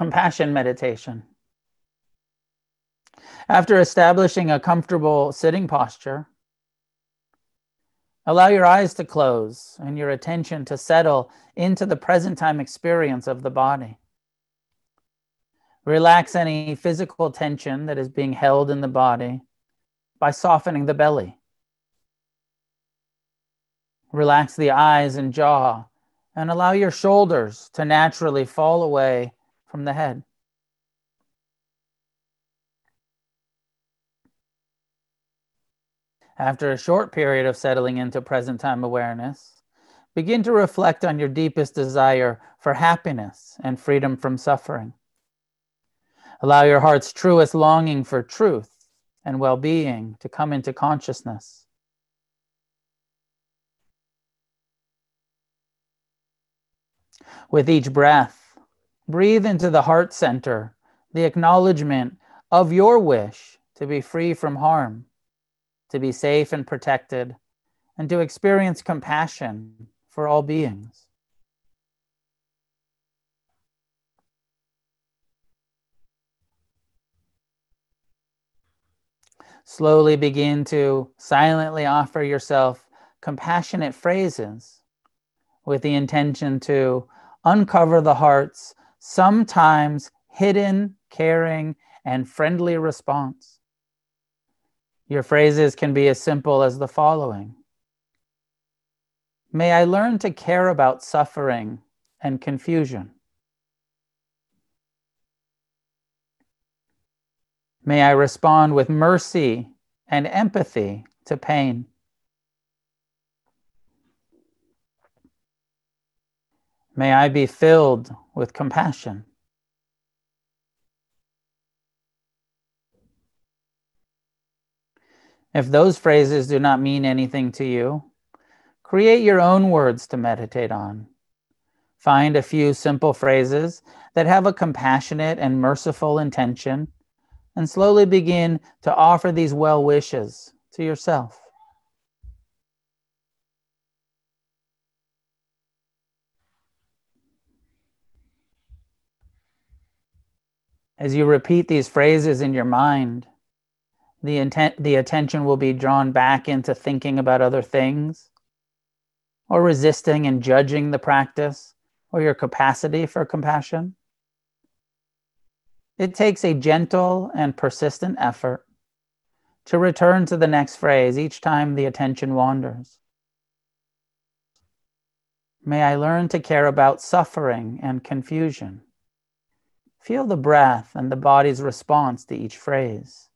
compassion meditation. After establishing a comfortable sitting posture, allow your eyes to close and your attention to settle into the present time experience of the body. Relax any physical tension that is being held in the body by softening the belly. Relax the eyes and jaw and allow your shoulders to naturally fall away from the head. After a short period of settling into present time awareness, begin to reflect on your deepest desire for happiness and freedom from suffering. Allow your heart's truest longing for truth and well being to come into consciousness. With each breath, breathe into the heart center the acknowledgement of your wish to be free from harm to be safe and protected, and to experience compassion for all beings. Slowly begin to silently offer yourself compassionate phrases with the intention to uncover the heart's sometimes hidden, caring, and friendly response. Your phrases can be as simple as the following May I learn to care about suffering and confusion. May I respond with mercy and empathy to pain. May I be filled with compassion. If those phrases do not mean anything to you, create your own words to meditate on. Find a few simple phrases that have a compassionate and merciful intention, and slowly begin to offer these well wishes to yourself. As you repeat these phrases in your mind, the intent the attention will be drawn back into thinking about other things or resisting and judging the practice or your capacity for compassion. It takes a gentle and persistent effort to return to the next phrase each time the attention wanders. May i learn to care about suffering and confusion feel the breath and the body's response to each phrase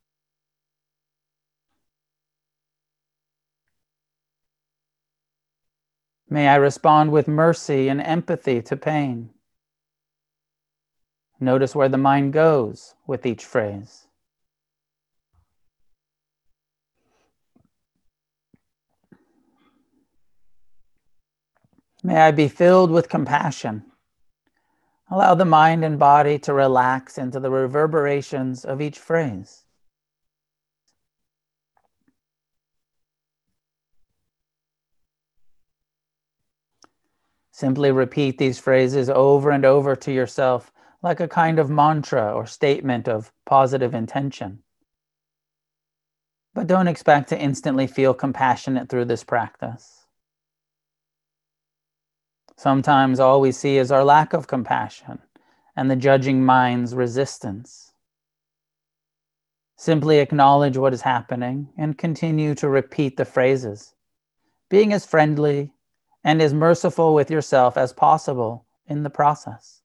May I respond with mercy and empathy to pain. Notice where the mind goes with each phrase. May I be filled with compassion. Allow the mind and body to relax into the reverberations of each phrase. Simply repeat these phrases over and over to yourself like a kind of mantra or statement of positive intention. But don't expect to instantly feel compassionate through this practice. Sometimes all we see is our lack of compassion and the judging mind's resistance. Simply acknowledge what is happening and continue to repeat the phrases, being as friendly and as merciful with yourself as possible in the process.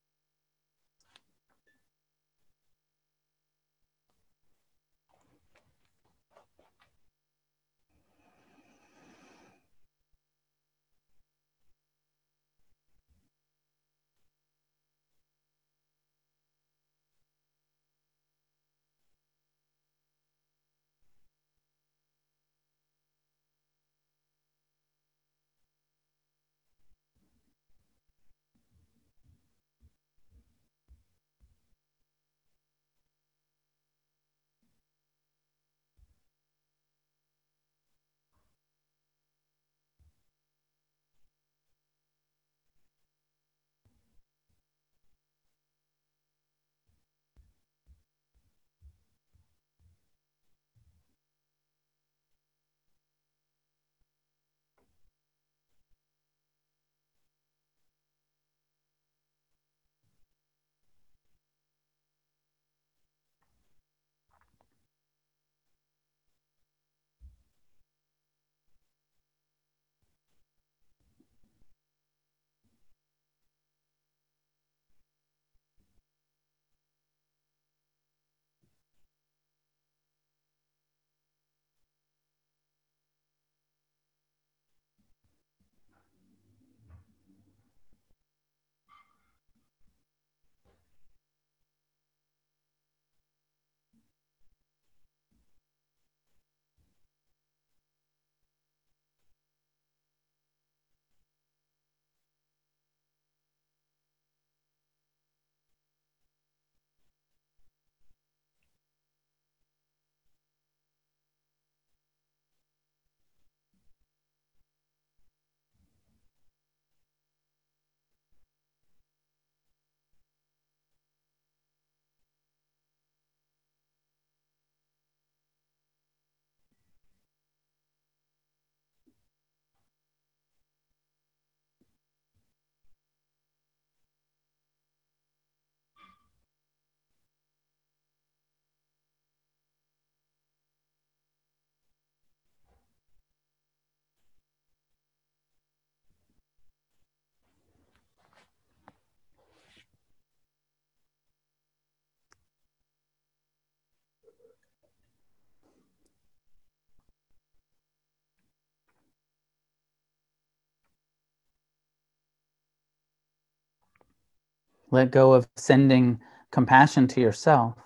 Let go of sending compassion to yourself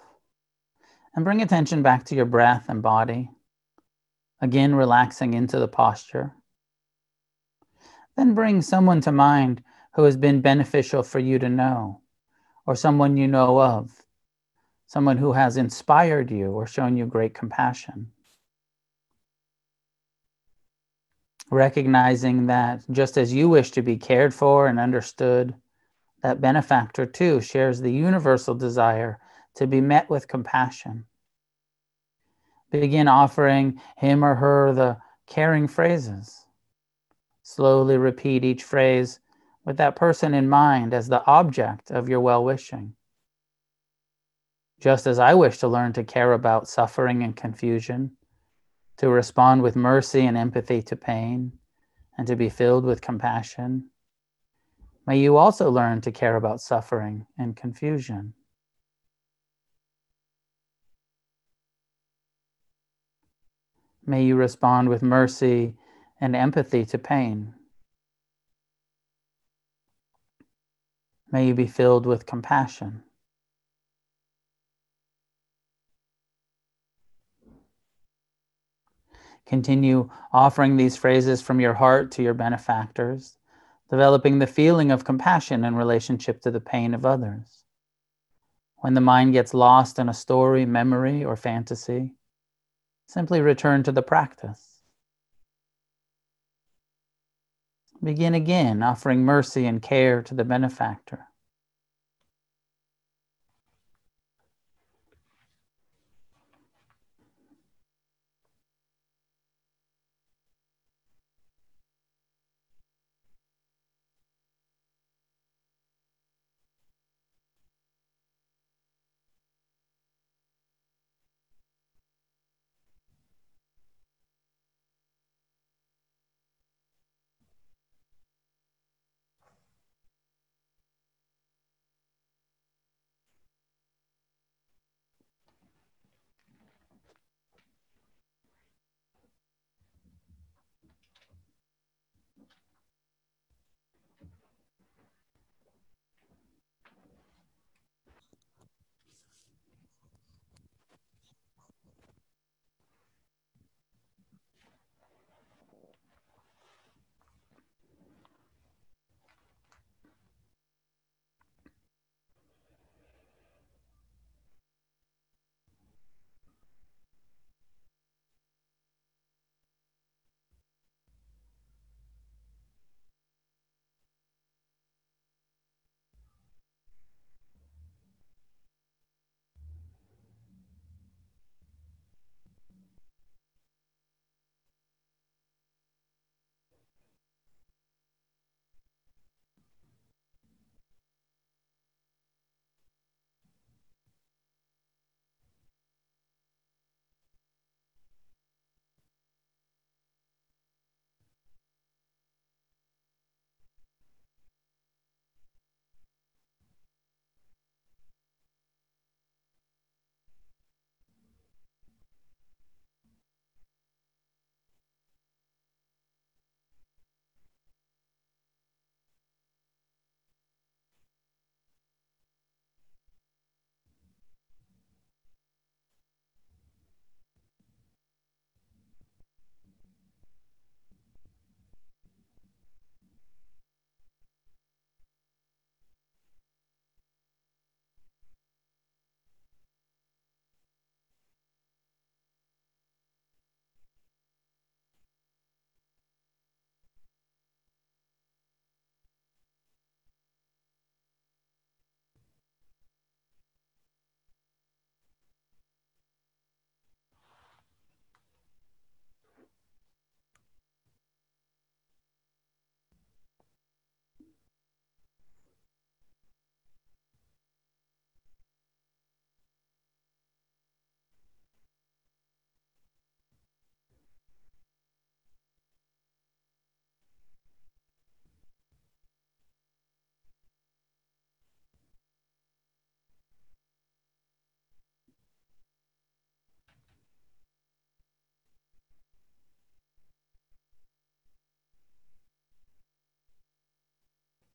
and bring attention back to your breath and body. Again, relaxing into the posture. Then bring someone to mind who has been beneficial for you to know, or someone you know of, someone who has inspired you or shown you great compassion. Recognizing that just as you wish to be cared for and understood, that benefactor too shares the universal desire to be met with compassion. Begin offering him or her the caring phrases. Slowly repeat each phrase with that person in mind as the object of your well wishing. Just as I wish to learn to care about suffering and confusion, to respond with mercy and empathy to pain, and to be filled with compassion, may you also learn to care about suffering and confusion. May you respond with mercy and empathy to pain. May you be filled with compassion. Continue offering these phrases from your heart to your benefactors, developing the feeling of compassion in relationship to the pain of others. When the mind gets lost in a story, memory, or fantasy, simply return to the practice. Begin again offering mercy and care to the benefactor.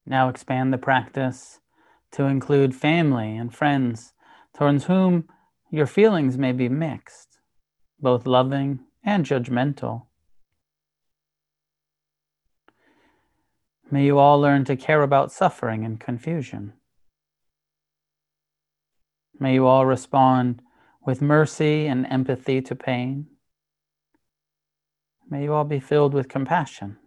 Now expand the practice to include family and friends towards whom your feelings may be mixed, both loving and judgmental. May you all learn to care about suffering and confusion. May you all respond with mercy and empathy to pain. May you all be filled with compassion.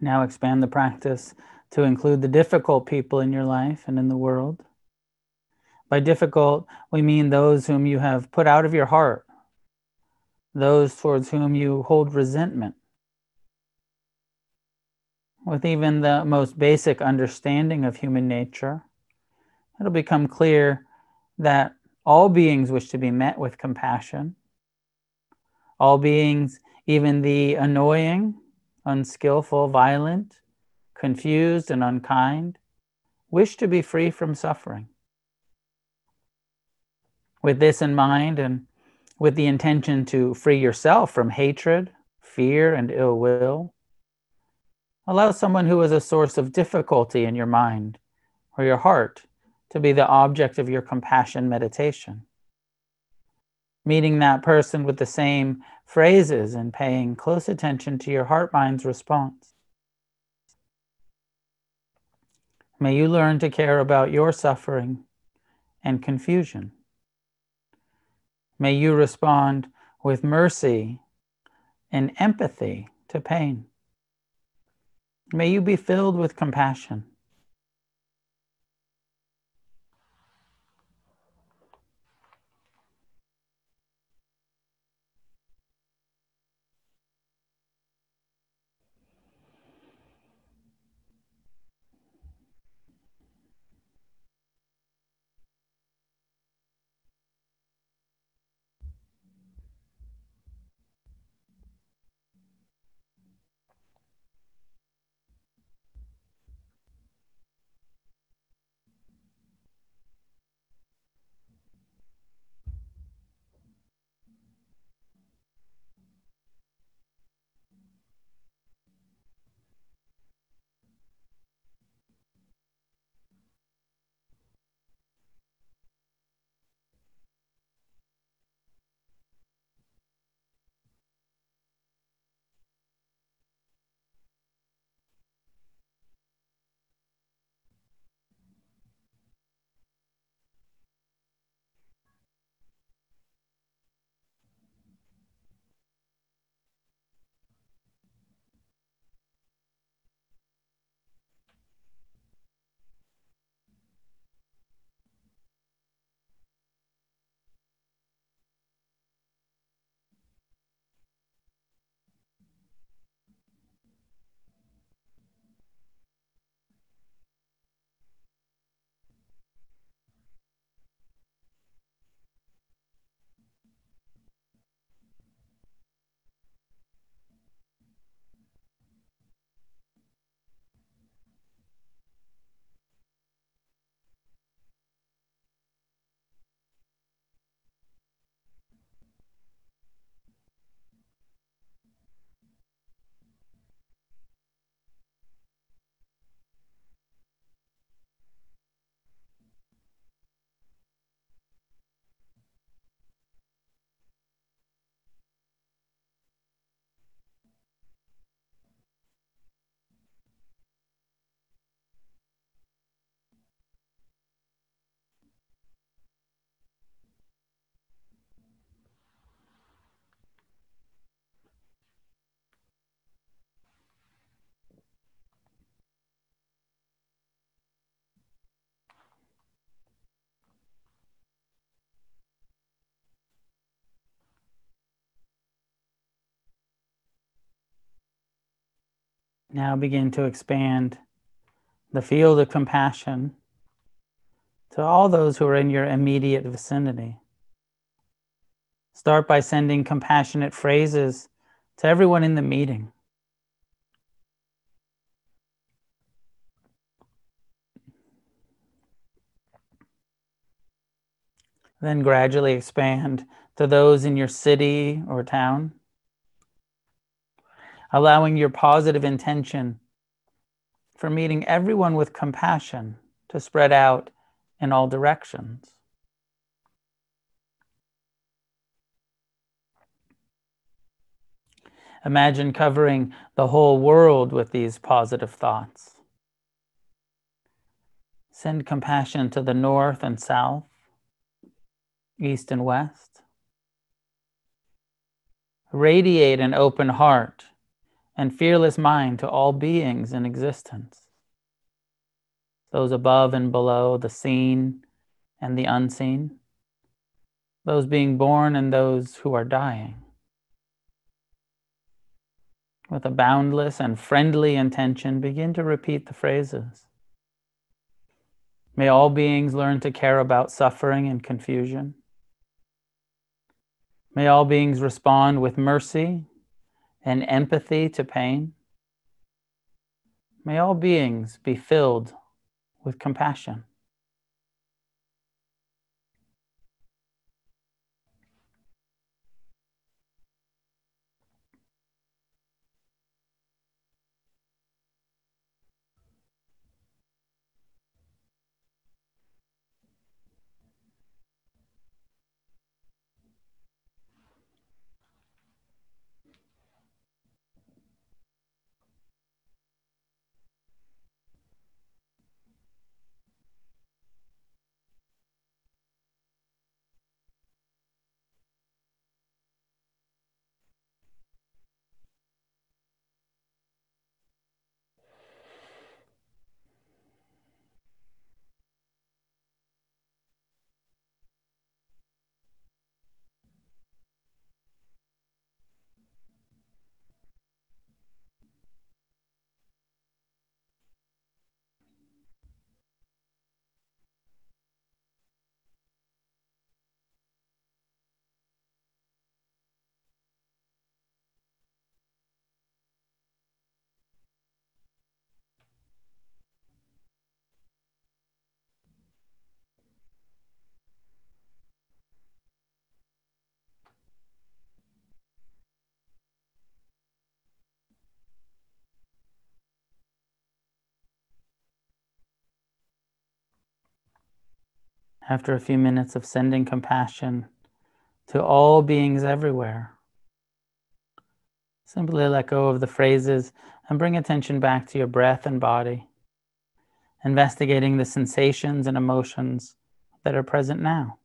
Now expand the practice to include the difficult people in your life and in the world. By difficult, we mean those whom you have put out of your heart, those towards whom you hold resentment. With even the most basic understanding of human nature, it'll become clear that all beings wish to be met with compassion. All beings, even the annoying, unskillful, violent, confused, and unkind, wish to be free from suffering. With this in mind, and with the intention to free yourself from hatred, fear, and ill will, allow someone who is a source of difficulty in your mind or your heart to be the object of your compassion meditation. Meeting that person with the same phrases and paying close attention to your heart mind's response. May you learn to care about your suffering and confusion. May you respond with mercy and empathy to pain. May you be filled with compassion. Now begin to expand the field of compassion to all those who are in your immediate vicinity. Start by sending compassionate phrases to everyone in the meeting. Then gradually expand to those in your city or town allowing your positive intention for meeting everyone with compassion to spread out in all directions. Imagine covering the whole world with these positive thoughts. Send compassion to the north and south, east and west. Radiate an open heart and fearless mind to all beings in existence, those above and below, the seen and the unseen, those being born and those who are dying. With a boundless and friendly intention, begin to repeat the phrases. May all beings learn to care about suffering and confusion. May all beings respond with mercy and empathy to pain. May all beings be filled with compassion. After a few minutes of sending compassion to all beings everywhere. Simply let go of the phrases and bring attention back to your breath and body, investigating the sensations and emotions that are present now.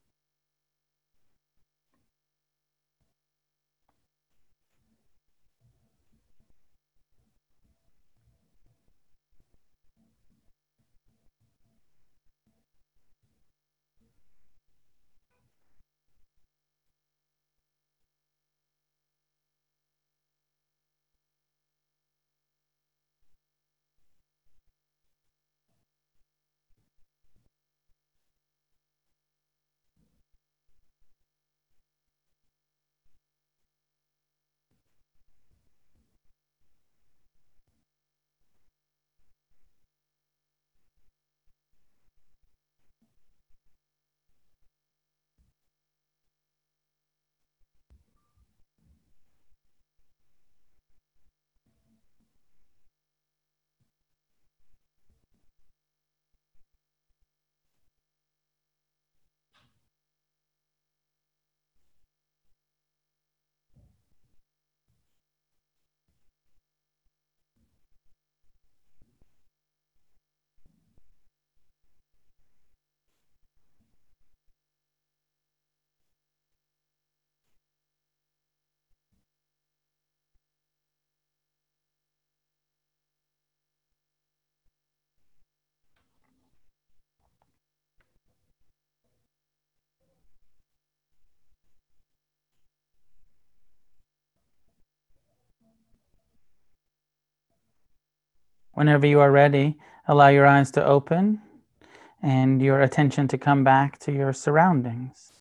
Whenever you are ready, allow your eyes to open and your attention to come back to your surroundings.